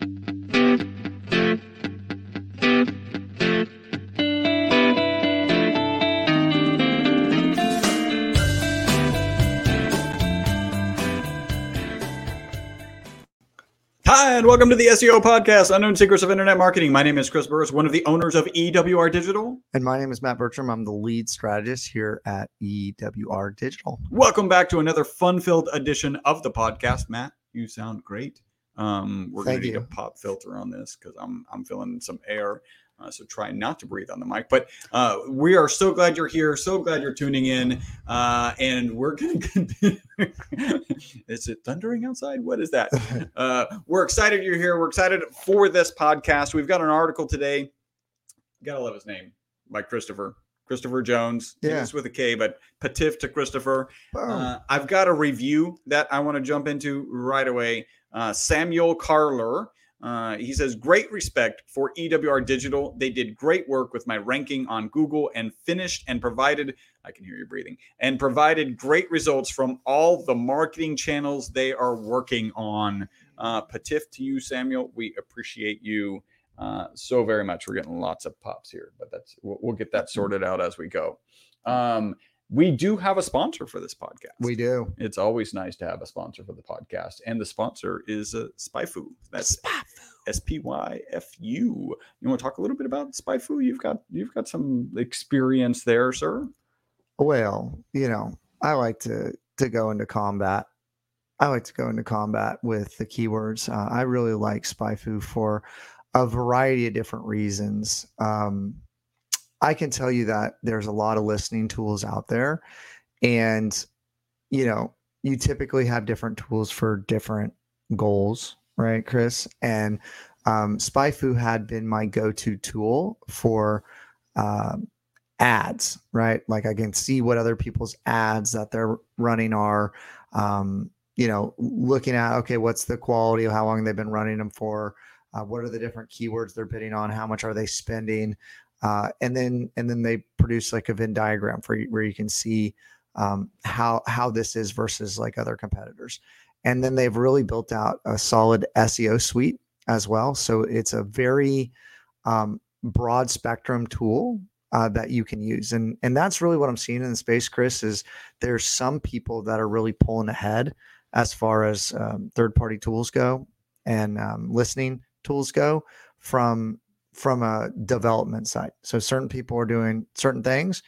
Hi, and welcome to the SEO podcast, Unknown Secrets of Internet Marketing. My name is Chris Burris, one of the owners of EWR Digital. And my name is Matt Bertram. I'm the lead strategist here at EWR Digital. Welcome back to another fun-filled edition of the podcast. Matt, you sound great. Um, we're going to need a pop filter on this because I'm I'm feeling some air. Uh, so try not to breathe on the mic. But uh, we are so glad you're here. So glad you're tuning in. Uh, and we're going to continue. is it thundering outside? What is that? Uh, we're excited you're here. We're excited for this podcast. We've got an article today. Gotta love his name by Christopher. Christopher Jones. Yeah. It's with a K, but Patif to Christopher. Uh, I've got a review that I want to jump into right away. Uh, Samuel Carler. Uh, he says, Great respect for EWR Digital. They did great work with my ranking on Google and finished and provided, I can hear you breathing, and provided great results from all the marketing channels they are working on. Uh, Patif to you, Samuel. We appreciate you uh, so very much. We're getting lots of pops here, but that's we'll, we'll get that sorted out as we go. Um, we do have a sponsor for this podcast. We do. It's always nice to have a sponsor for the podcast, and the sponsor is uh, SpyFu. That's S P Y F U. You want to talk a little bit about SpyFu? You've got you've got some experience there, sir. Well, you know, I like to to go into combat. I like to go into combat with the keywords. Uh, I really like SpyFu for a variety of different reasons. Um, I can tell you that there's a lot of listening tools out there, and you know, you typically have different tools for different goals, right, Chris? And um, SpyFu had been my go-to tool for um, ads, right? Like I can see what other people's ads that they're running are. Um, you know, looking at okay, what's the quality how long they've been running them for? Uh, what are the different keywords they're bidding on? How much are they spending? Uh, and then and then they produce like a Venn diagram for where you can see um, how how this is versus like other competitors. And then they've really built out a solid SEO suite as well. So it's a very um, broad spectrum tool uh, that you can use, and and that's really what I'm seeing in the space, Chris. Is there's some people that are really pulling ahead as far as um, third party tools go and um, listening tools go from from a development side. So certain people are doing certain things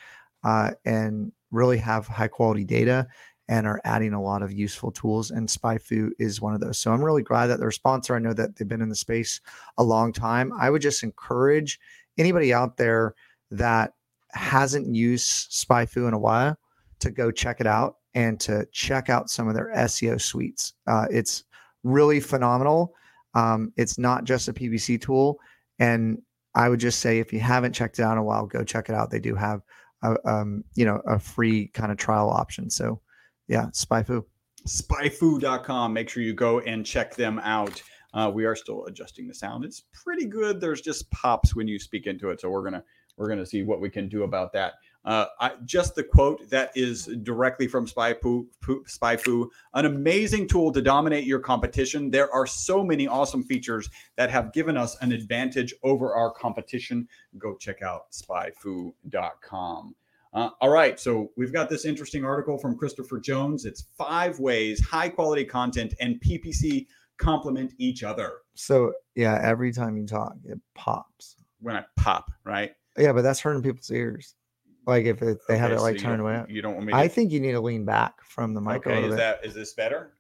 uh, and really have high quality data and are adding a lot of useful tools. And SpyFu is one of those. So I'm really glad that they're a sponsor. I know that they've been in the space a long time. I would just encourage anybody out there that hasn't used SpyFu in a while to go check it out and to check out some of their SEO suites. Uh, it's really phenomenal. Um, it's not just a PPC tool. And I would just say if you haven't checked it out in a while, go check it out. They do have a, um, you know, a free kind of trial option. So yeah, SpyFu. Spyfu.com. Make sure you go and check them out. Uh, we are still adjusting the sound. It's pretty good. There's just pops when you speak into it. So we're gonna we're gonna see what we can do about that. Uh, I, just the quote that is directly from SpyFu, SpyFu, an amazing tool to dominate your competition. There are so many awesome features that have given us an advantage over our competition. Go check out spyfu.com. Uh, all right, so we've got this interesting article from Christopher Jones. It's five ways high quality content and PPC complement each other. So yeah, every time you talk, it pops. When I pop, right? Yeah, but that's hurting people's ears. Like if it, they have Okay, it so like you turned don't- away. You don't want me to I think you need to lean back from the mic a Okay, little is bit. that is this better?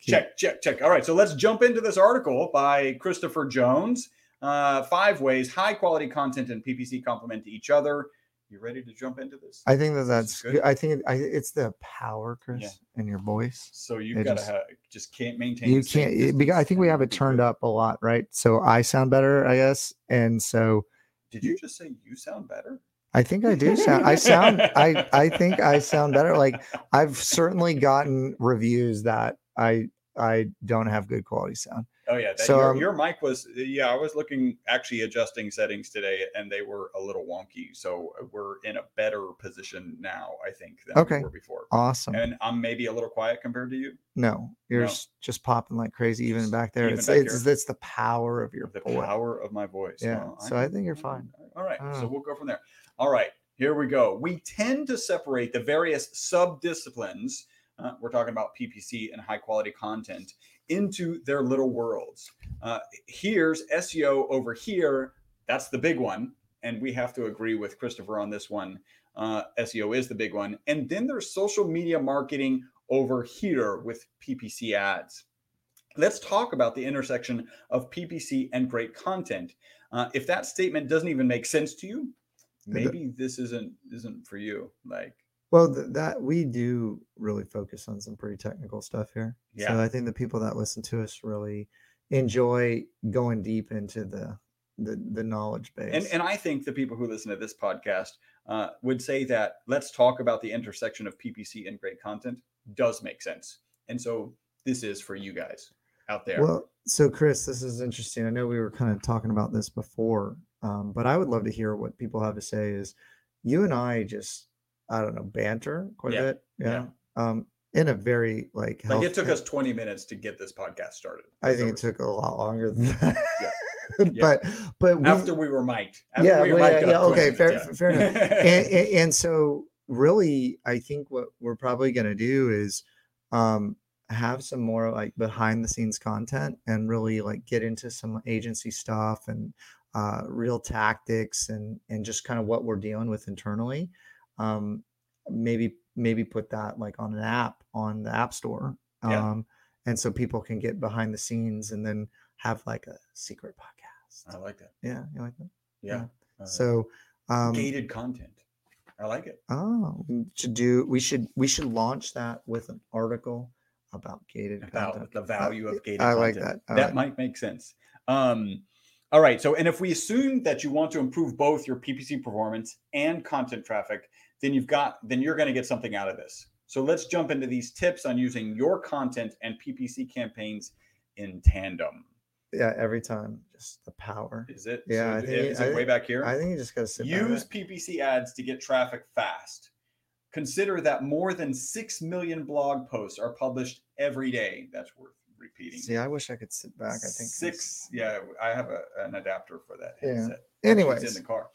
Check, check, check. All right, so let's jump into this article by Christopher Jones. Uh, five ways high quality content and PPC complement each other. You ready to jump into this? I think that that's. good. I think it, I, it's the power, Chris, in your voice. So you've It got to just- have just can't maintain. You the same can't. it- because I think we have it turned up a lot, right? So I sound better, I guess, and so Did you just say you sound better? I think I do sound. I sound. I I think I sound better. Like I've certainly gotten reviews that I I don't have good quality sound. Oh yeah, that, So, your, um, your mic was yeah. I was looking actually adjusting settings today, and they were a little wonky. So uh, we're in a better position now, I think, than Okay. we were before. Awesome. And I'm maybe a little quiet compared to you. no, you're No. just popping like crazy, even Just back there. even It's back it's, it's the power of your The voice. power of my voice. Yeah, so I can- think you're fine. All right, I don't so we'll go from there. All right, here we go. We tend to separate the various sub disciplines. Uh, we're talking about PPC and high quality content into their little worlds. Uh, here's SEO over here. That's the big one. And we have to agree with Christopher on this one. Uh, SEO is the big one. And then there's social media marketing over here with PPC ads. Let's talk about the intersection of PPC and great content. Uh, if that statement doesn't even make sense to you, maybe this isn't isn't for you. Like, Well, th- that we do really focus on some pretty technical stuff here. Yeah. So I think the people that listen to us really enjoy going deep into the the, the knowledge base. and and I think the people who listen to this podcast uh, would say that let's talk about the intersection of PPC and great content does make sense. And so this is for you guys out there. Well, so Chris, this is interesting. I know we were kind of talking about this before, um, but I would love to hear what people have to say. Is you and I just, I don't know, banter quite Yeah, a bit, yeah, yeah. um, in a very like. like it health- took us 20 minutes to get this podcast started. I think it took a lot longer than that. Yeah. but but we, after we were mic'd. After yeah, we were well, mic'd yeah, yeah, okay, fair, minutes, fair enough. and, and, and so really i think what we're probably going to do is um have some more like behind the scenes content and really like get into some agency stuff and uh real tactics and and just kind of what we're dealing with internally um maybe maybe put that like on an app on the app store Yeah. um and so people can get behind the scenes and then have like a secret podcast I like that. yeah you like that Yeah. Uh, so um gated content. I like it. Oh, to do. We should we should launch that with an article about gated about content. the value of gated I like content. that. I that like- might make sense. Um, all right. So, and if we assume that you want to improve both your PPC performance and content traffic, then you've got then you're going to get something out of this. So let's jump into these tips on using your content and PPC campaigns in tandem. Yeah, every time, just the power. Is it? Yeah, so I think- is I it way back here? I think you just gotta sit. Use. PPC ads to get traffic fast. Consider that more than 6 million blog posts are published every day. That's worth repeating. See, I wish I could sit back. I think six. Yeah, I have a, an adapter for that Yeah. headset. Actually, it's in the car.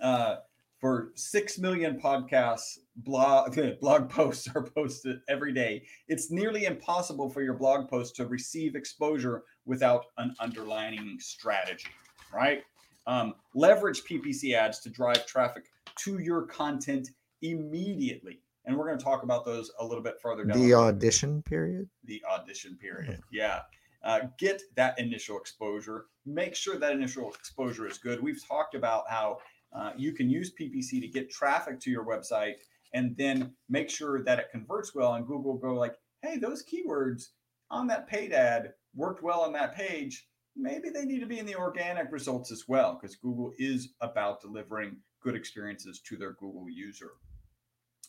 Uh, for six million podcasts, blog blog posts are posted every day. It's nearly impossible for your blog post to receive exposure without an underlining strategy, right? Um, leverage PPC ads to drive traffic to your content immediately, and we're going to talk about those a little bit further down. the audition period. the audition period. Yeah. Uh, get that initial exposure. Make sure that initial exposure is good. We've talked about how uh, you can use PPC to get traffic to your website and then make sure that it converts well. And Google go like, hey, those keywords on that paid ad worked well on that page. Maybe they need to be in the organic results as well because Google is about delivering good experiences to their Google user.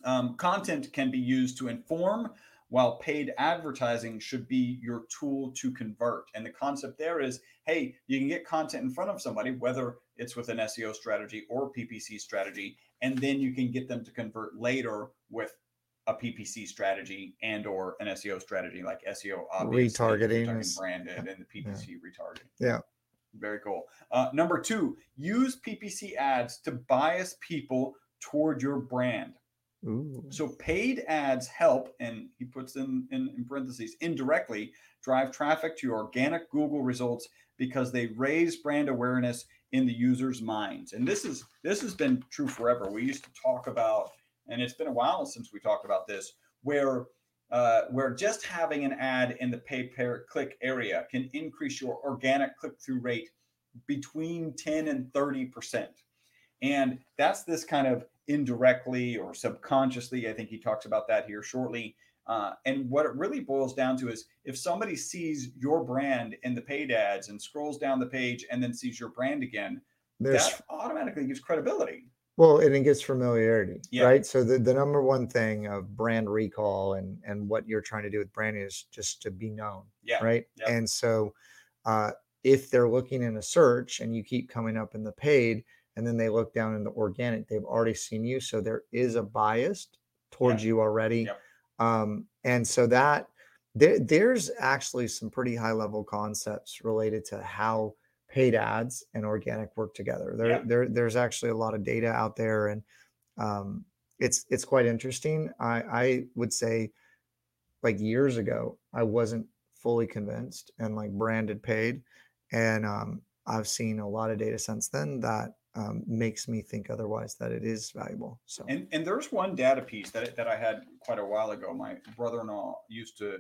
Um, content can be used to inform, while paid advertising should be your tool to convert. And the concept there is hey, you can get content in front of somebody, whether it's with an SEO strategy or PPC strategy, and then you can get them to convert later with a PPC strategy and or an SEO strategy like SEO obvious, Retargeting branded and the PPC retargeting. Yeah. Very cool. Uh, number two, use PPC ads to bias people toward your brand. Ooh. So paid ads help, and he puts in, in, in parentheses, indirectly drive traffic to organic Google results because they raise brand awareness in the user's minds. And this is this has been true forever. We used to talk about, and it's been a while since we talked about this, where uh, where just having an ad in the pay per click area can increase your organic click through rate between 10 and 30 percent. And that's this kind of indirectly or subconsciously. I think he talks about that here shortly. Uh, and what it really boils down to is if somebody sees your brand in the paid ads and scrolls down the page and then sees your brand again, There's that automatically gives credibility. Well, and it gets familiarity, Yeah. right? So the, the number one thing of brand recall and and what you're trying to do with branding is just to be known, Yeah. right? And so uh, if they're looking in a search and you keep coming up in the paid, and then they look down in the organic, they've already seen you, so there is a bias towards you already. Yep. Um, and so that there, there's actually some pretty high level concepts related to how paid ads and organic work together. There, Yeah. there there's actually a lot of data out there, and um, it's it's quite interesting. I I would say, like years ago, I wasn't fully convinced and like branded paid, and um, I've seen a lot of data since then that um, makes me think otherwise that it is valuable. So And and there's one data piece that that I had quite a while ago. My brother-in-law used to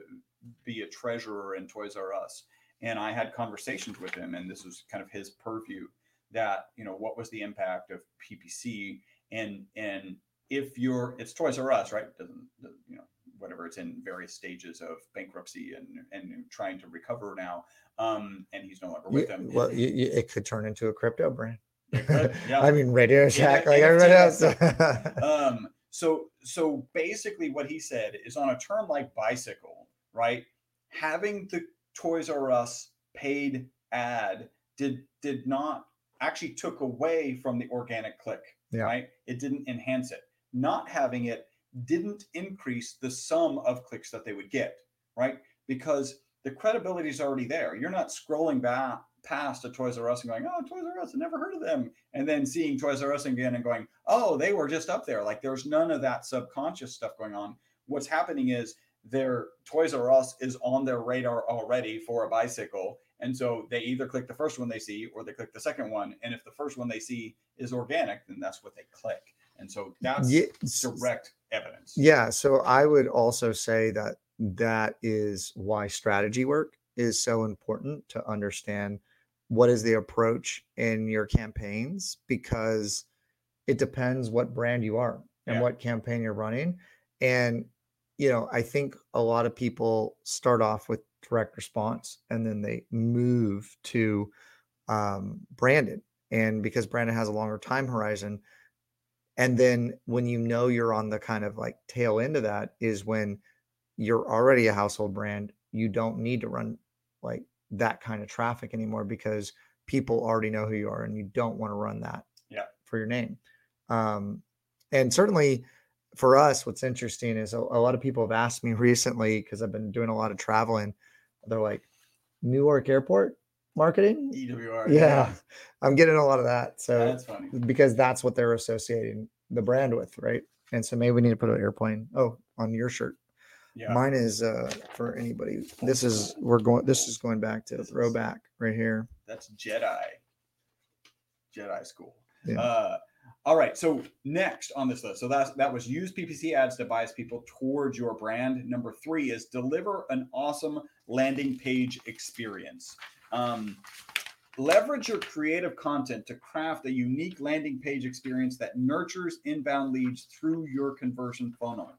be a treasurer in Toys R Us, and I had conversations with him, and this was kind of his purview. That you know what was the impact of PPC, and and if you're it's Toys R Us, right? Doesn't you know whatever it's in various stages of bankruptcy and and trying to recover now. Um, and he's no longer with Yeah, them. well, you, you, it could turn into a crypto brand. yeah. I mean, Radio Shack, like NFT. everybody else. um so so basically what he said is on a term like bicycle right having the toys r us paid ad did did not actually took away from the organic click Yeah. right it didn't enhance it not having it didn't increase the sum of clicks that they would get right because the credibility is already there you're not scrolling back past a toys r us and going oh toys r us i never heard of them and then seeing Toys R Us again and going, oh, they were just up there. Like there's none of that subconscious stuff going on. What's happening is their Toys R Us is on their radar already for a bicycle. And so they either click the first one they see or they click the second one. And if the first one they see is organic, then that's what they click. And so that's Ye- direct evidence. Yeah. So I would also say that that is why strategy work is so important to understand what is the approach in your campaigns because it depends what brand you are and Yeah. what campaign you're running. And, you know, I think a lot of people start off with direct response and then they move to um, branded. And because branded has a longer time horizon, and then when you know you're on the kind of like tail end of that is when you're already a household brand you don't need to run like that kind of traffic anymore because people already know who you are and you don't want to run that Yeah. for your name um, and certainly for us what's interesting is a, a lot of people have asked me recently because i've been doing a lot of traveling they're like newark airport marketing EWR. yeah i'm getting a lot of that so That's funny. because that's what they're associating the brand with, right? And so maybe we need to put an airplane. Oh, on your shirt. Yeah. Mine is uh for anybody. This is we're going. This is going back to This is- throwback right here. That's Jedi. Jedi school. Yeah. Uh, all right. So next on this list, so that's that was use PPC ads to bias people towards your brand. Number three is deliver an awesome landing page experience. Um, leverage your creative content to craft a unique landing page experience that nurtures inbound leads through your conversion funnel.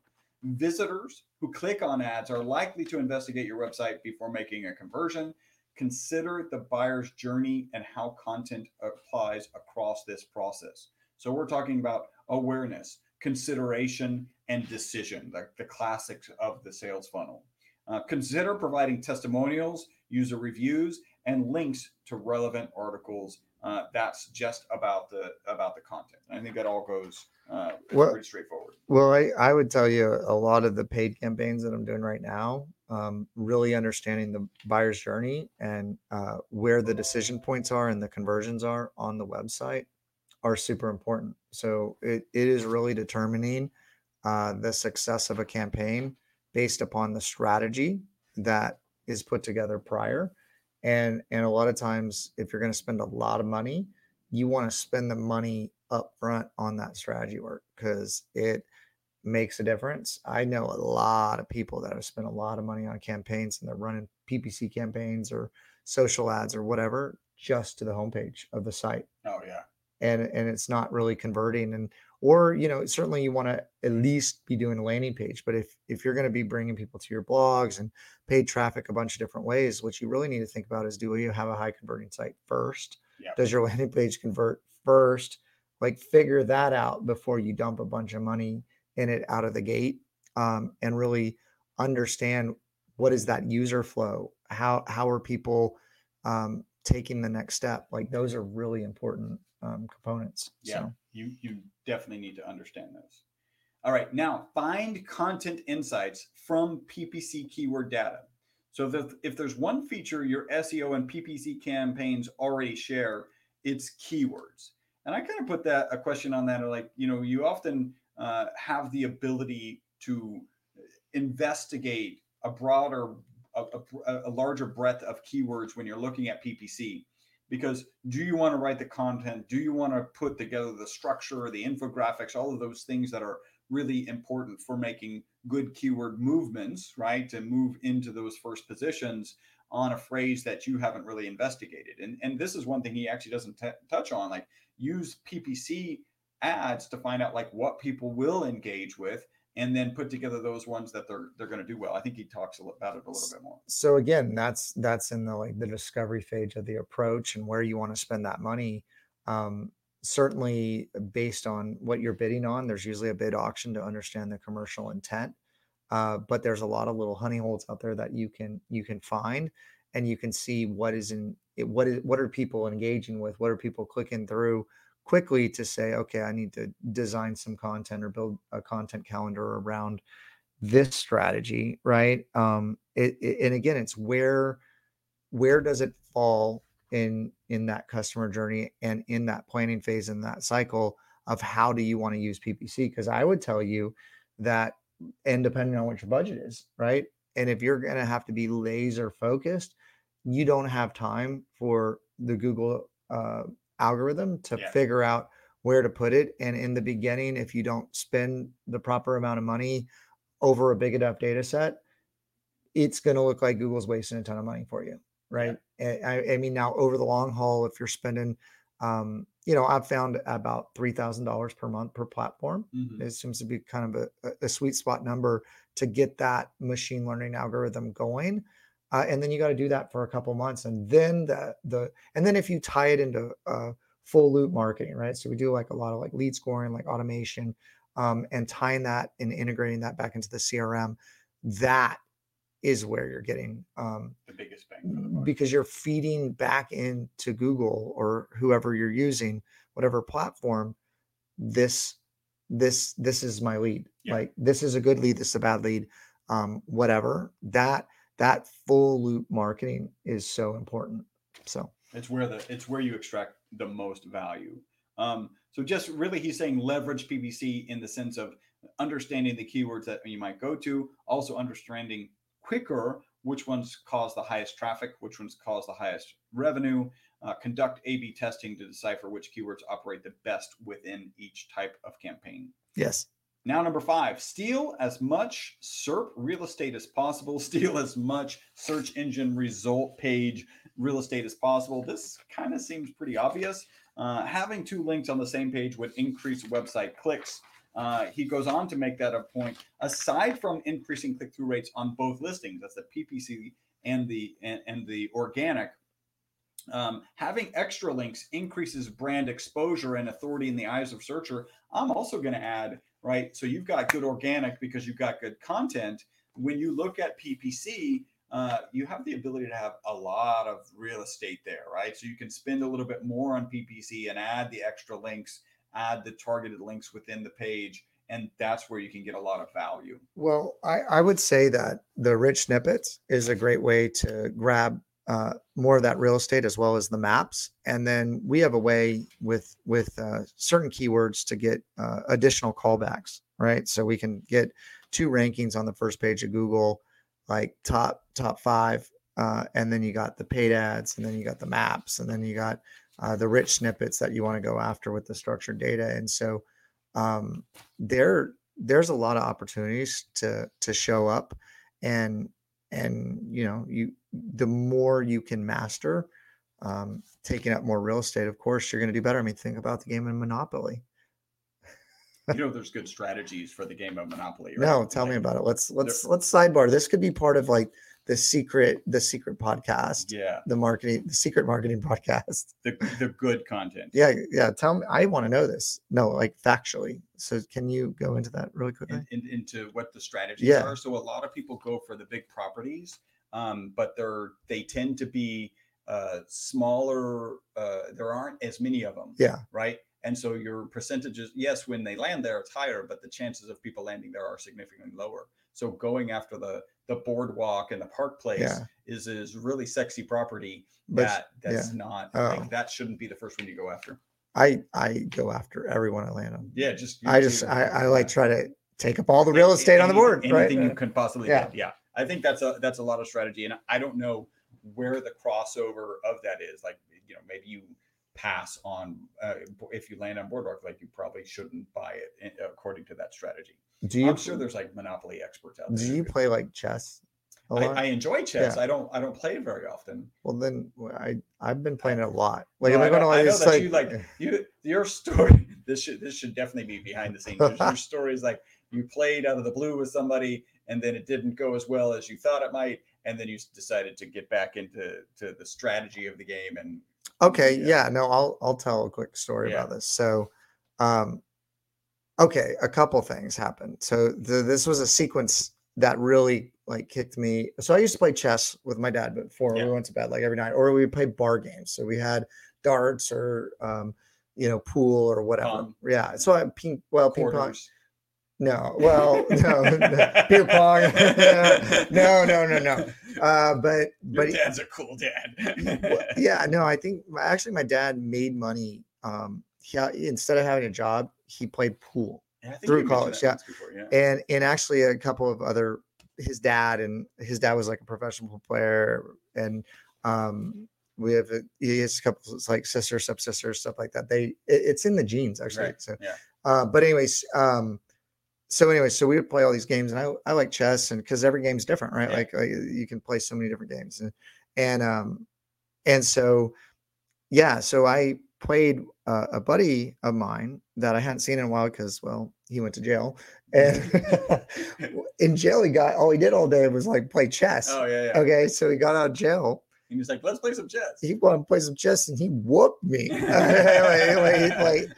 Visitors who click on ads are likely to investigate your website before making a conversion. Consider the buyer's journey and how content applies across this process. So, we're talking about awareness, consideration, and decision, the, the classics of the sales funnel. Uh, consider providing testimonials, user reviews, and links to relevant articles. Uh, that's just about the about the content. I think that all goes uh, Well- pretty straightforward. Well, I, I would tell you a lot of the paid campaigns that I'm doing right now, um, really understanding the buyer's journey and uh, where the decision points are and the conversions are on the website are super important. So it, it is really determining uh, the success of a campaign based upon the strategy that is put together prior. And and a lot of times, if you're going to spend a lot of money, you want to spend the money up front on that strategy work because it makes a difference. I know a lot of people that have spent a lot of money on campaigns and they're running PPC campaigns or social ads or whatever just to the homepage of the site Oh yeah, and and it's not really converting and or you know certainly you want to at least be doing a landing page but if if you're going to be bringing people to your blogs and paid traffic a bunch of different ways what you really need to think about is do you have a high converting site first? Does your landing page convert first? Like figure that out before you dump a bunch of money in it out of the gate um, and really understand what is that user flow? How how are people um, taking the next step? Like those are really important um, components Yeah, so you you definitely need to understand those. All right, now find content insights from PPC keyword data. So if, if there's one feature your SEO and PPC campaigns already share, it's keywords. And I kind of put that a question on that, like you know, you often uh, have the ability to investigate a broader, a, a, a larger breadth of keywords when you're looking at PPC because do you want to write the content? Do you want to put together the structure the infographics all of those things that are really important for making good keyword movements right to move into those first positions on a phrase that you haven't really investigated? And and this is one thing he actually doesn't t- touch on like use ppc ads to find out like what people will engage with and then put together those ones that they're they're going to do well. I think he talks about it a little bit more. so again that's that's in the like the discovery phase of the approach and where you want to spend that money. Um, certainly based on what you're bidding on there's usually a bid auction to understand the commercial intent. Uh, but there's a lot of little honey holes out there that you can you can find and you can see what is in it, what is what are people engaging with? What are people clicking through quickly to say okay i need to design some content or build a content calendar around this strategy right? Um it, it and again it's where where does it fall in in that customer journey and in that planning phase in that cycle of how do you want to use ppc because i would tell you that and depending on what your budget is right? And if you're going to have to be laser focused you don't have time for the google uh, algorithm to Yeah. figure out where to put it and in the beginning if you don't spend the proper amount of money over a big enough data set it's going to look like google's wasting a ton of money for you right I mean now over the long haul if you're spending um, you know i've found about $3000 per month per platform Mhm. it seems to be kind of a- a sweet spot number to get that machine learning algorithm going uh, and then you got to do that for a couple months and then the the and then if you tie it into uh, full loop marketing right so we do like a lot of like lead scoring like automation um, and tying that and integrating that back into the crm that is where you're getting um, the biggest bang for the because you're feeding back into Google or whoever you're using, whatever platform, this this this is my lead. Yeah. Like this is a good lead, this is a bad lead, um, whatever. That that full loop marketing is so important. So It's where the it's where you extract the most value. Um, so just really, he's saying leverage PPC in the sense of understanding the keywords that you might go to, also understanding quicker which ones cause the highest traffic, which ones cause the highest revenue. Uh, conduct A/B testing to decipher which keywords operate the best within each type of campaign. yes, Now, number five, steal as much SERP real estate as possible. Steal as much search engine result page real estate as possible. This kind of seems pretty obvious. Uh, having two links on the same page would increase website clicks. Uh, he goes on to make that a point. Aside from increasing click-through rates on both listings, that's the PPC and the and, and the organic. Um, having extra links increases brand exposure and authority in the eyes of searcher. I'm also going to add right? So you've got good organic because you've got good content. When you look at PPC, uh, you have the ability to have a lot of real estate there, right? So you can spend a little bit more on PPC and add the extra links, add the targeted links within the page, and that's where you can get a lot of value. Well, I, I would say that the rich snippets is a great way to grab uh, more of that real estate as well as the maps. And then we have a way with with uh, certain keywords to get uh, additional callbacks, right? So we can get two rankings on the first page of Google, like top top five, uh, and then you got the paid ads, and then you got the maps, and then you got uh, the rich snippets that you want to go after with the structured data. And so um, there there's a lot of opportunities to to show up and and you know you the more you can master um, taking up more real estate of course you're going to do better i mean think about the game of monopoly You know, there's good strategies for the game of Monopoly. Right? no tell me about it let's let's let's sidebar this could be part of like the secret the secret podcast, Yeah, the marketing the secret marketing podcast. the the good content. Yeah, yeah. Tell me, I want to know this. No, like factually. So can you go into that really quickly? in, in, into what the strategies Yeah. are. So a lot of people go for the big properties, um, but they're they tend to be uh, smaller. Uh, there aren't as many of them. Yeah. Right. And so your percentages, yes, when they land there, it's higher, but the chances of people landing there are significantly lower. So going after the the boardwalk and the park place Yeah. is is really sexy property But that that's not Oh. like that shouldn't be the first one you go after. I I go after everyone I land on. Yeah, just I just I, I like try to take up all the real estate on the board, anything, right? You uh, can possibly Yeah. get. Yeah. I think that's a that's a lot of strategy. And I don't know where the crossover of that is. Like, you know, maybe you pass on uh, if you land on boardwalk, like you probably shouldn't buy it in- according to that strategy. Do you I'm sure there's like monopoly experts out there. do you play like chess? I? I enjoy chess. Yeah. I don't I don't play it very often. well, then I I've been playing it a lot. Like No, I I'm going to know- I like, know that like, you like you your story. This should this should definitely be behind the scenes. Your- Your story is like you played out of the blue with somebody, and then it didn't go as well as you thought it might, and then you decided to get back into to the strategy of the game. And Okay, Yeah. yeah, no, I'll I'll tell a quick story Yeah. about this. So, um, okay, a couple things happened. So the, this was a sequence that really like kicked me. So I used to play chess with my dad before Yeah. we went to bed, like every night, or we would play bar games. So we had darts or um, you know, pool or whatever. Pong. Yeah. So I ping well ping pong. No, well, no, no, beer pong. no, no, no, no. Uh, but Your but dad's a cool dad. yeah, no, I think actually my dad made money. Um, he, instead of having a job, he played pool, Yeah, I think through college, yeah. Before, yeah. and and actually a couple of other his dad and his dad was like a professional pool player, and um, we have a, he has a couple it's like sisters, stepsisters, stuff like that. They it, it's in the genes actually. Right, So, yeah. uh, but anyways, um, so anyway, so we would play all these games, and I I like chess, and because every game's different, right? Yeah. Like, like you can play so many different games, and and um, and so yeah, so I played uh, a buddy of mine that I hadn't seen in a while because well, he went to jail, and in jail he got all he did all day was like play chess. Oh yeah, yeah. Okay, so he got out of jail. And he's like, let's play some chess. He wanted to play some chess, and he whooped me. like, like, like,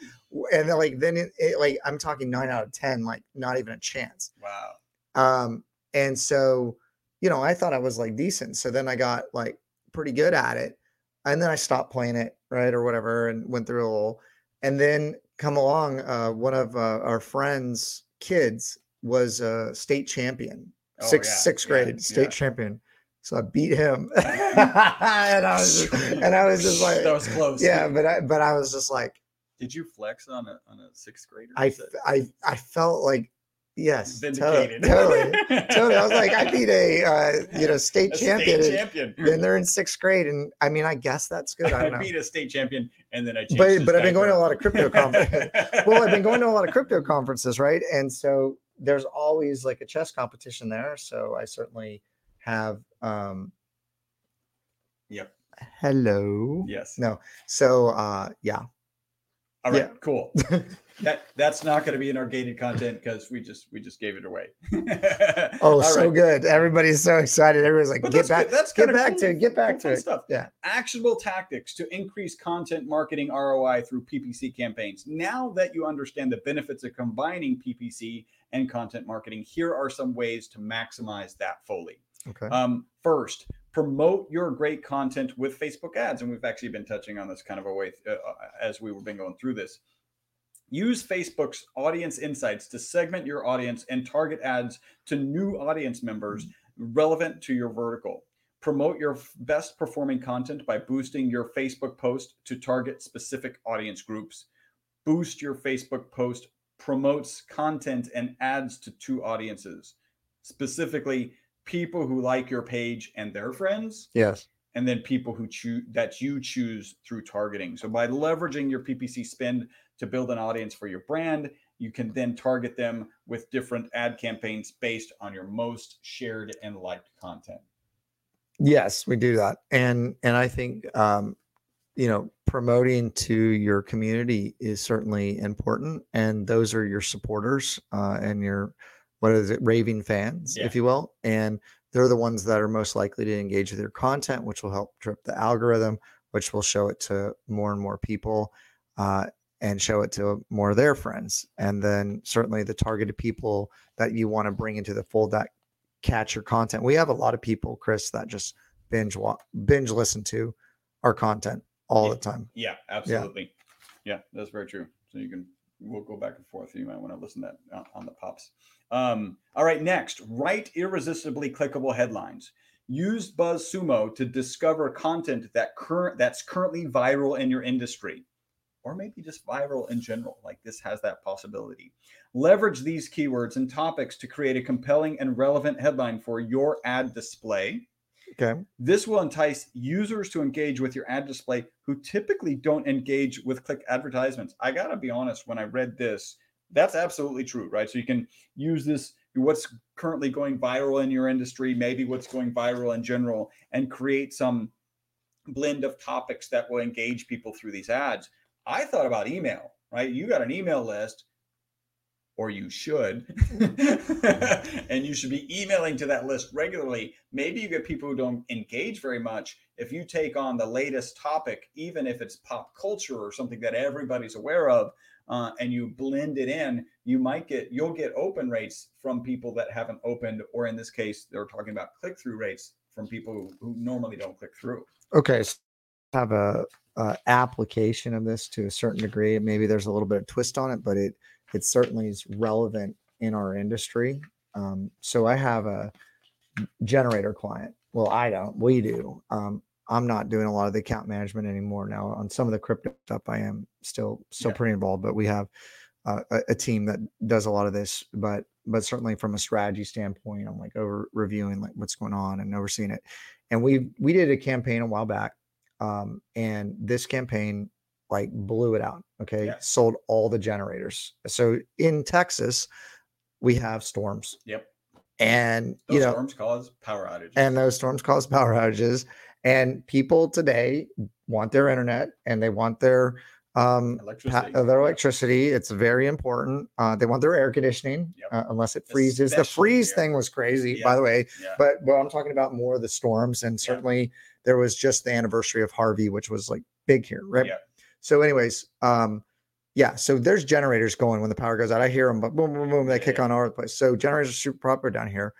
and then, like then it, it like I'm talking nine out of ten, like not even a chance. Wow. Um, and so, you know, I thought I was like decent. So then I got like pretty good at it. And then I stopped playing it, right? Or whatever, and went through a little. And then come along, uh, one of uh, our friends' kids was a state champion, Oh, sixth, yeah, sixth yeah, grade state yeah. champion. So I beat him. and I was just, and I was just like, that was close. yeah, but I, but I was just like, Did you flex on a on a sixth grader? I, Is f- that- I, I felt like, yes, totally, vindicated. totally. totally. I was like, I beat a uh, you know state A champion, State and champion. then they're in sixth grade, and I mean, I guess that's good. I I beat a state champion, and then I changed. But but I've been going to a lot of crypto conferences. well, I've been going to a lot of crypto conferences, right? And so there's always like a chess competition there. So I certainly have. um Yep. Hello. Yes. No. So uh yeah. All right. yeah. Cool. That that's not going to be in our gated content because we just we just gave it away. Oh, All so right. good. Everybody's so excited. Everybody's like, But get back, good. That's get back cool- to it, get back cool to it. stuff. Yeah. actionable tactics to increase content marketing ROI through PPC campaigns. Now that you understand the benefits of combining PPC and content marketing, here are some ways to maximize that fully. Okay. Um, first, promote your great content with Facebook ads, and we've actually been touching on this kind of a way uh, uh, as we were been going through this. Use Facebook's audience insights to segment your audience and target ads to new audience members relevant to your vertical. Promote your best performing content by boosting your Facebook post to target specific audience groups. Boost your Facebook post promotes content and ads to two audiences, specifically people who like your page and their friends, yes. and then people who choose that you choose through targeting. So by leveraging your PPC spend to build an audience for your brand, you can then target them with different ad campaigns based on your most shared and liked content. Yes, we do that. And and I think um you know, promoting to your community is certainly important and those are your supporters uh and your what is it raving fans Yeah. if you will and they're the ones that are most likely to engage with your content, which will help trip the algorithm, which will show it to more and more people uh, and show it to more of their friends. And then certainly the targeted people that you want to bring into the fold that catch your content. We have a lot of people, Chris, that just binge watch, binge listen to our content all yeah. the time. Yeah, absolutely. Yeah. yeah, that's very true. So you can we'll go back and forth. You might want to listen to that on the pops. Um, all right, next, write irresistibly clickable headlines. Use BuzzSumo to discover content that current that's currently viral in your industry, or maybe just viral in general. Like this has that possibility. Leverage these keywords and topics to create a compelling and relevant headline for your ad display. Okay. This will entice users to engage with your ad display who typically don't engage with click advertisements. I got to be honest, when I read this, that's absolutely true, right? So you can use this, what's currently going viral in your industry, maybe what's going viral in general, and create some blend of topics that will engage people through these ads. I thought about email, right? You got an email list or you should. and you should be emailing to that list regularly. Maybe you get people who don't engage very much. If you take on the latest topic, even if it's pop culture or something that everybody's aware of, uh, and you blend it in, you might get you'll get open rates from people that haven't opened, or in this case, they're talking about click through rates from people who, who normally don't click through. Okay, so have a, a application of this to a certain degree. Maybe there's a little bit of twist on it, but it it certainly is relevant in our industry. Um, so I have a generator client. Well, I don't. We do. Um, I'm not doing a lot of the account management anymore now. On some of the crypto stuff, I am still still yeah. pretty involved, but we have uh, a, a, team that does a lot of this. But but certainly from a strategy standpoint, I'm like over reviewing like what's going on and overseeing it. And we we did a campaign a while back, um, and this campaign like blew it out. Okay. Yeah. Sold all the generators. So in Texas, we have storms. Yep. And those you know storms cause power outages. And those storms cause power outages. And people today want their internet and they want their um electricity. Pa- their electricity. It's very important. Uh, they want their air conditioning yep. uh, unless it freezes. Especially the freeze thing was crazy, yeah. by the way. Yeah. But well, I'm talking about more of the storms, and certainly yeah. there was just the anniversary of Harvey, which was like big here, right? So, anyways, um, yeah, so there's generators going when the power goes out. I hear them, but boom, boom, boom, they kick on all over the place. So generators are super popular down here.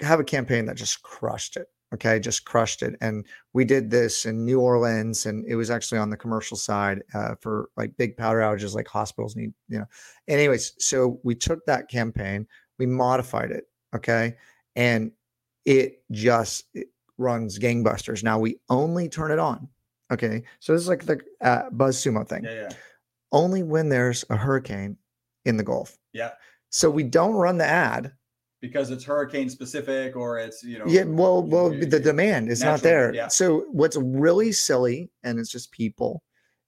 Have a campaign that just crushed it. Okay, just crushed it. And we did this in New Orleans, and it was actually on the commercial side uh, for like big power outages, like hospitals need, you know. Anyways, so we took that campaign, we modified it. Okay, and it just it runs gangbusters. Now we only turn it on Okay, so this is like the uh, BuzzSumo thing. Yeah, yeah. Only when there's a hurricane in the Gulf. Yeah. So we don't run the ad because it's hurricane specific or it's you know. Yeah, well, well, the demand is natural, not there. Yeah. So what's really silly, and it's just people,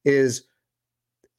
is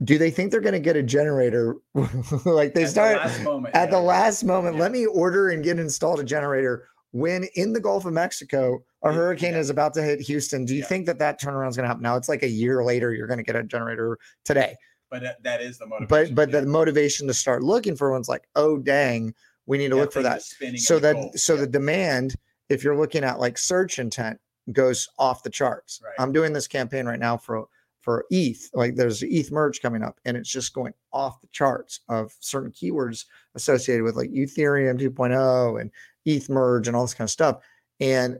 do they think they're going to get a generator like they at start the moment, at yeah. the last moment yeah. let me order and get installed a generator when in the Gulf of Mexico, a hurricane yeah. is about to hit Houston. Do you yeah. think that that turnaround is going to happen? Now it's like a year later, you're going to get a generator today. But that is the motivation. But but yeah. the motivation to start looking for one's like, oh dang, we need to look for that. So that gold. so the demand, if you're looking at like search intent, goes off the charts. Right. I'm doing this campaign right now for for ETH. Like there's ETH merge coming up, and it's just going off the charts of certain keywords associated with like Ethereum 2.0 and ETH merge and all this kind of stuff. And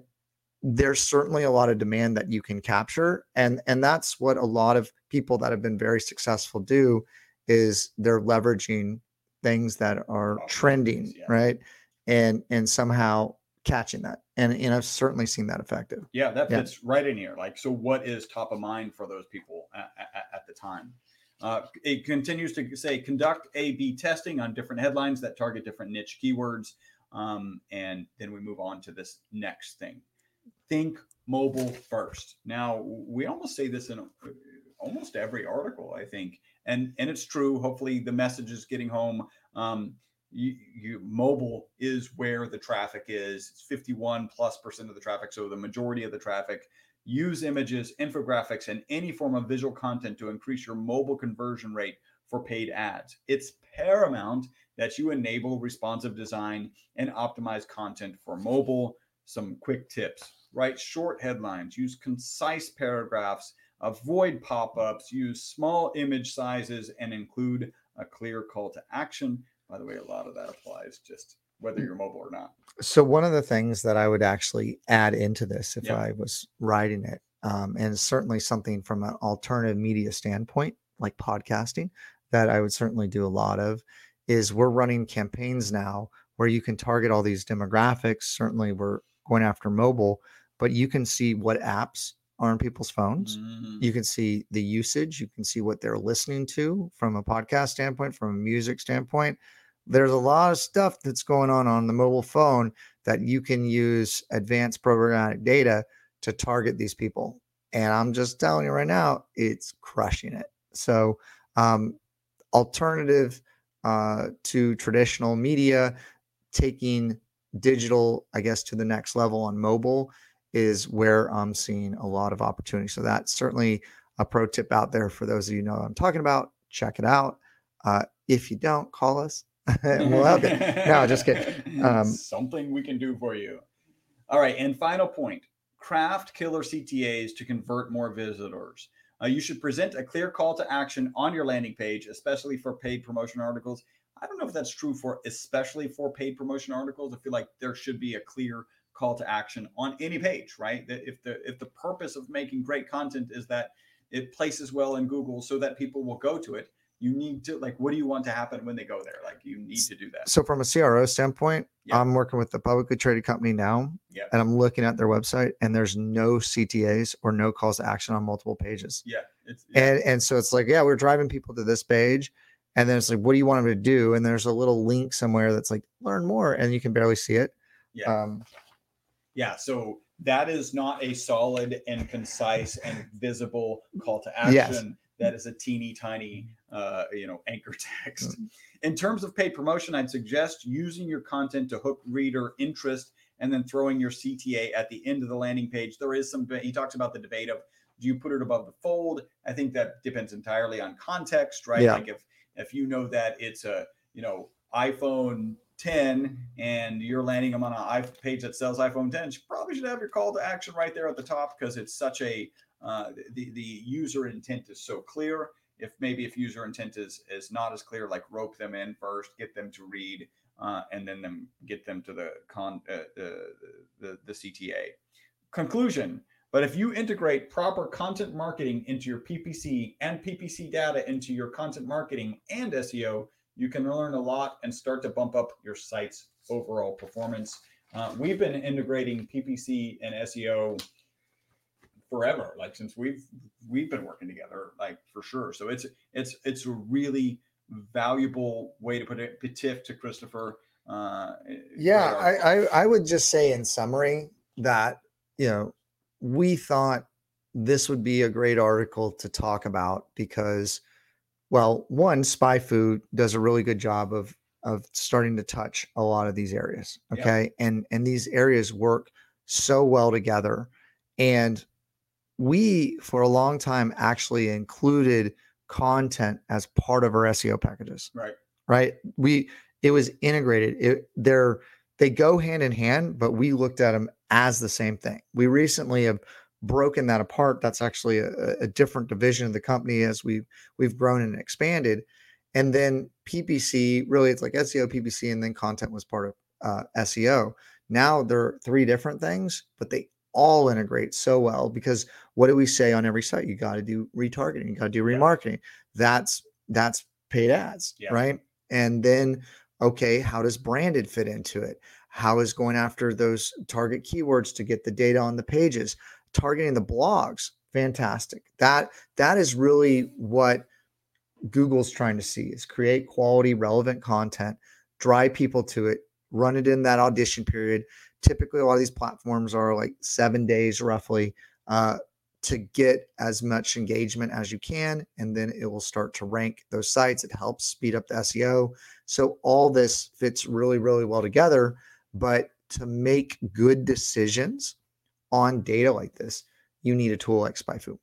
there's certainly a lot of demand that you can capture. And, and that's what a lot of people that have been very successful do is they're leveraging things that are trending, yeah. right? And and somehow catching that. And and I've certainly seen that effective. Yeah, that fits yeah. right in here. Like, so what is top of mind for those people at, at, at the time? Uh, it continues to say conduct A B testing on different headlines that target different niche keywords. Um, and then we move on to this next thing think mobile first. Now, we almost say this in almost every article, I think, and and it's true. Hopefully, the message is getting home. Um, you, you, mobile is where the traffic is. It's 51 plus percent of the traffic, so the majority of the traffic. Use images, infographics, and any form of visual content to increase your mobile conversion rate for paid ads. It's paramount that you enable responsive design and optimize content for mobile. some quick tips. Write short headlines, use concise paragraphs, avoid pop ups, use small image sizes, and include a clear call to action. By the way, a lot of that applies just whether you're mobile or not. So, one of the things that I would actually add into this if Yeah. I was writing it, um, and certainly something from an alternative media standpoint, like podcasting, that I would certainly do a lot of, is we're running campaigns now where you can target all these demographics. Certainly, we're going after mobile, but you can see what apps are on people's phones. Mhm. You can see the usage. You can see what they're listening to from a podcast standpoint, from a music standpoint. There's a lot of stuff that's going on on the mobile phone that you can use advanced programmatic data to target these people. And I'm just telling you right now, it's crushing it. So, um, alternative uh, to traditional media, taking digital, I guess, to the next level on mobile is where I'm seeing a lot of opportunity. So that's certainly a pro tip out there for those of you know what I'm talking about. Check it out. Uh, if you don't, call us we'll help you. No, just kidding. Um, Something we can do for you. All right, and final point: craft killer CTAs to convert more visitors. Uh, you should present a clear call to action on your landing page, especially for paid promotion articles. I don't know if that's true for especially for paid promotion articles. I feel like there should be a clear call to action on any page, right? That if the if the purpose of making great content is that it places well in Google so that people will go to it, you need to like what do you want to happen when they go there? Like you need to do that. So, from a CRO standpoint, Yeah. I'm working with the publicly traded company now, Yeah. and I'm looking at their website, and there's no CTAs or no calls to action on multiple pages. Yeah, it's And and so it's like, yeah, we're driving people to this page, and then it's like, what do you want them to do? And there's a little link somewhere that's like, learn more, and you can barely see it. yeah. Um, Yeah, so that is not a solid and concise and visible call to action. Yes. That is a teeny tiny, uh, you know, anchor text. Mm-hmm. In terms of paid promotion, I'd suggest using your content to hook reader interest and then throwing your CTA at the end of the landing page. There is some, he talks about the debate of do you put it above the fold? I think that depends entirely on context, right? Yeah. Like if if you know that it's a you know iPhone 10 and you're landing them on i- page that sells iPhone 10, you probably should have your call to action right there at the top because it's such a uh, the the user intent is so clear. If maybe if user intent is is not as clear, like rope them in first, get them to read, uh, and then them get them to the con uh, the, the the CTA. Conclusion. But if you integrate proper content marketing into your PPC and PPC data into your content marketing and SEO, you can learn a lot and start to bump up your site's overall performance. Uh, we've been integrating PPC and SEO forever, like since we've we've been working together, like for sure. So it's it's it's a really valuable way to put it. Petit to Christopher. Uh, yeah, I. I I would just say in summary that you know we thought this would be a great article to talk about because, well, one, SpyFu does a really good job of of starting to touch a lot of these areas. Yeah. Okay, and and these areas work so well together, and we for a long time actually included content as part of our SEO packages right. right we it was integrated it they're they go hand in hand but we looked at them as the same thing. We recently have broken that apart. That's actually a, a different division of the company as we've we've grown and expanded. And then ppc really it's like seo ppc and then content was part of uh, seo now they're three different things but they all integrate so well because what do we say on every site? You got to do retargeting you got to do Yeah. remarketing. That's that's paid ads Yeah. right? And then okay how does branded fit into it? How is going after those target keywords to get the data on the pages? Targeting the blogs fantastic. That that is really what google's trying to see is create quality relevant content drive people to it run it in that audition period. Typically a lot of these platforms are like seven days roughly uh, to get as much engagement as you can and then it will start to rank those sites it helps speed up the seo so all this fits really really well together but to make good decisions on data like this you need a tool like spyfu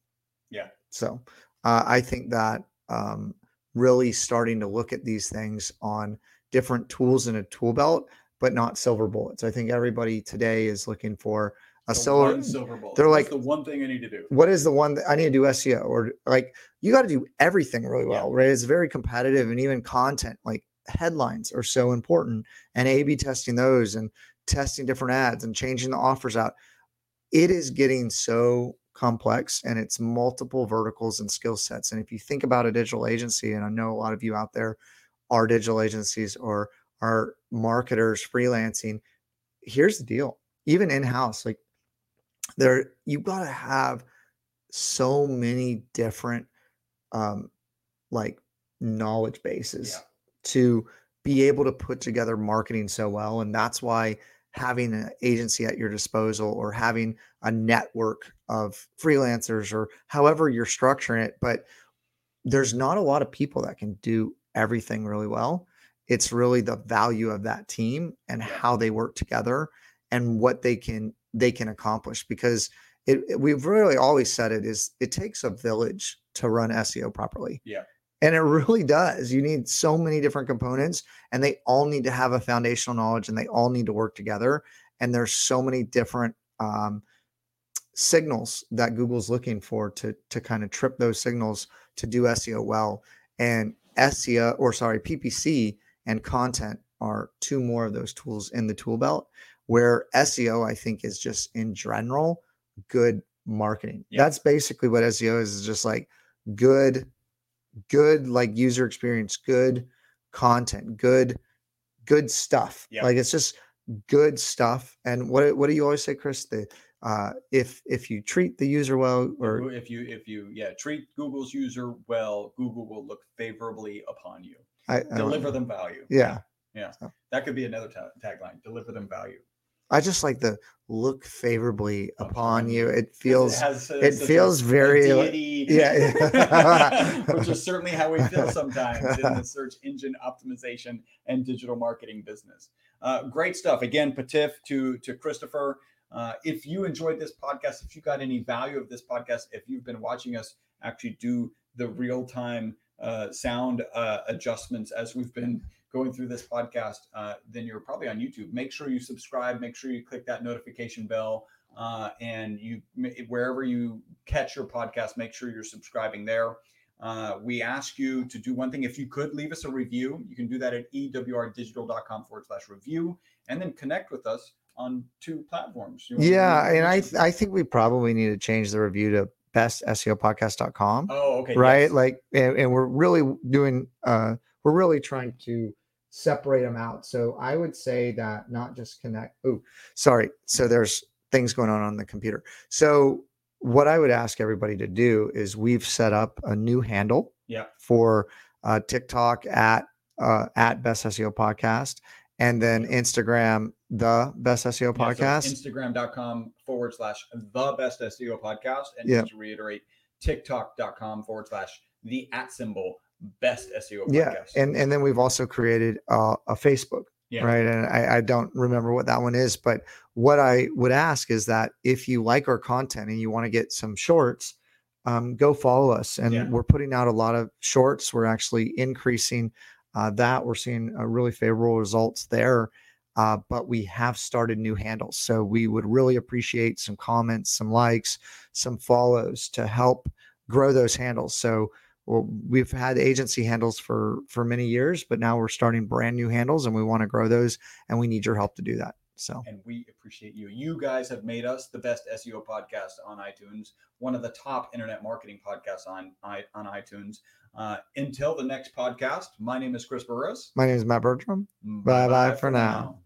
Yeah. so uh, i think that um, really starting to look at these things on different tools in a tool belt but not silver bullets. I think everybody today is looking for a The silver. one silver bullet. they're What's like- the one thing I need to do. What is the one that I need to do SEO or like you got to do everything really Yeah. well, right? It's very competitive and even content like headlines are so important and A B testing those and testing different ads and changing the offers out. It is getting so complex and it's multiple verticals and skill sets. And if you think about a digital agency, and I know a lot of you out there are digital agencies or are marketers freelancing, here's the deal. Even in-house, like there you've got to have so many different um like knowledge bases Yeah. to be able to put together marketing so well and that's why having an agency at your disposal or having a network of freelancers or however you're structuring it but there's not a lot of people that can do everything really well it's really the value of that team and how they work together and what they can they can accomplish because it, it- we've really always said it is it takes a village to run SEO properly. Yeah. And it really does. You need so many different components and they all need to have a foundational knowledge and they all need to work together. And there's so many different um, signals that Google's looking for to to kind of trip those signals to do SEO well. And SEO or sorry, PPC and content are two more of those tools in the tool belt where SEO I think is just in general good marketing. Yeah. That's basically what SEO is, is just like good, good like user experience, good content, good, good stuff. Yeah. Like it's just good stuff. And what what do you always say, Chris? The uh if if you treat the user well or if you if you yeah treat Google's user well, Google will look favorably upon you. I, I Deliver them value. Yeah. yeah. So- That could be another ta- tagline. Deliver them value. I just like the look favorably upon Upon you. It It feels has, uh, it feels a very, deity, yeah, yeah. which is certainly how we feel sometimes in the search engine optimization and digital marketing business. Uh, great stuff. Again, Patif to to Christopher. Uh, if you enjoyed this podcast, if you got any value of this podcast, if you've been watching us actually do the real time uh, sound uh, adjustments as we've been going through this podcast, uh, then you're probably on YouTube. Make sure you subscribe. Make sure you click that notification bell, uh, and you wherever you catch your podcast, make sure you're subscribing there. Uh, we ask you to do one thing. If you could leave us a review, you can do that at ewrdigital.com forward slash review, and then connect with us on two platforms. You yeah, and I th- I think we probably need to change the review to bestseopodcast.com. oh okay right yes. like and, and we're really doing uh we're really trying to separate them out so i would say that not just connect oh sorry so there's things going on on the computer so what i would ask everybody to do is we've set up a new handle Yeah. for uh tiktok at uh at best seo podcast and then instagram the best seo Yeah, so podcast Instagram.com forward slash the best SEO podcast. And Yeah. just to reiterate, TikTok.com forward slash the at symbol best SEO podcast. yeah and and then we've also created uh, a facebook Yeah. right? And I, I don't remember what that one is but what i would ask is that if you like our content and you want to get some shorts um, go follow us. And Yeah. we're putting out a lot of shorts. We're actually increasing uh, that. We're seeing uh, really favorable results there. Uh, but we have started new handles. So we would really appreciate some comments some likes some follows to help grow those handles. So well, we've had agency handles for for many years but now we're starting brand new handles and we want to grow those and we need your help to do that so and we appreciate you. You guys have made us the best SEO podcast on iTunes, one of the top internet marketing podcasts on i- on iTunes. Uh, until the next podcast, my name is Chris Burres. my name is matt bertram Bye-bye for now.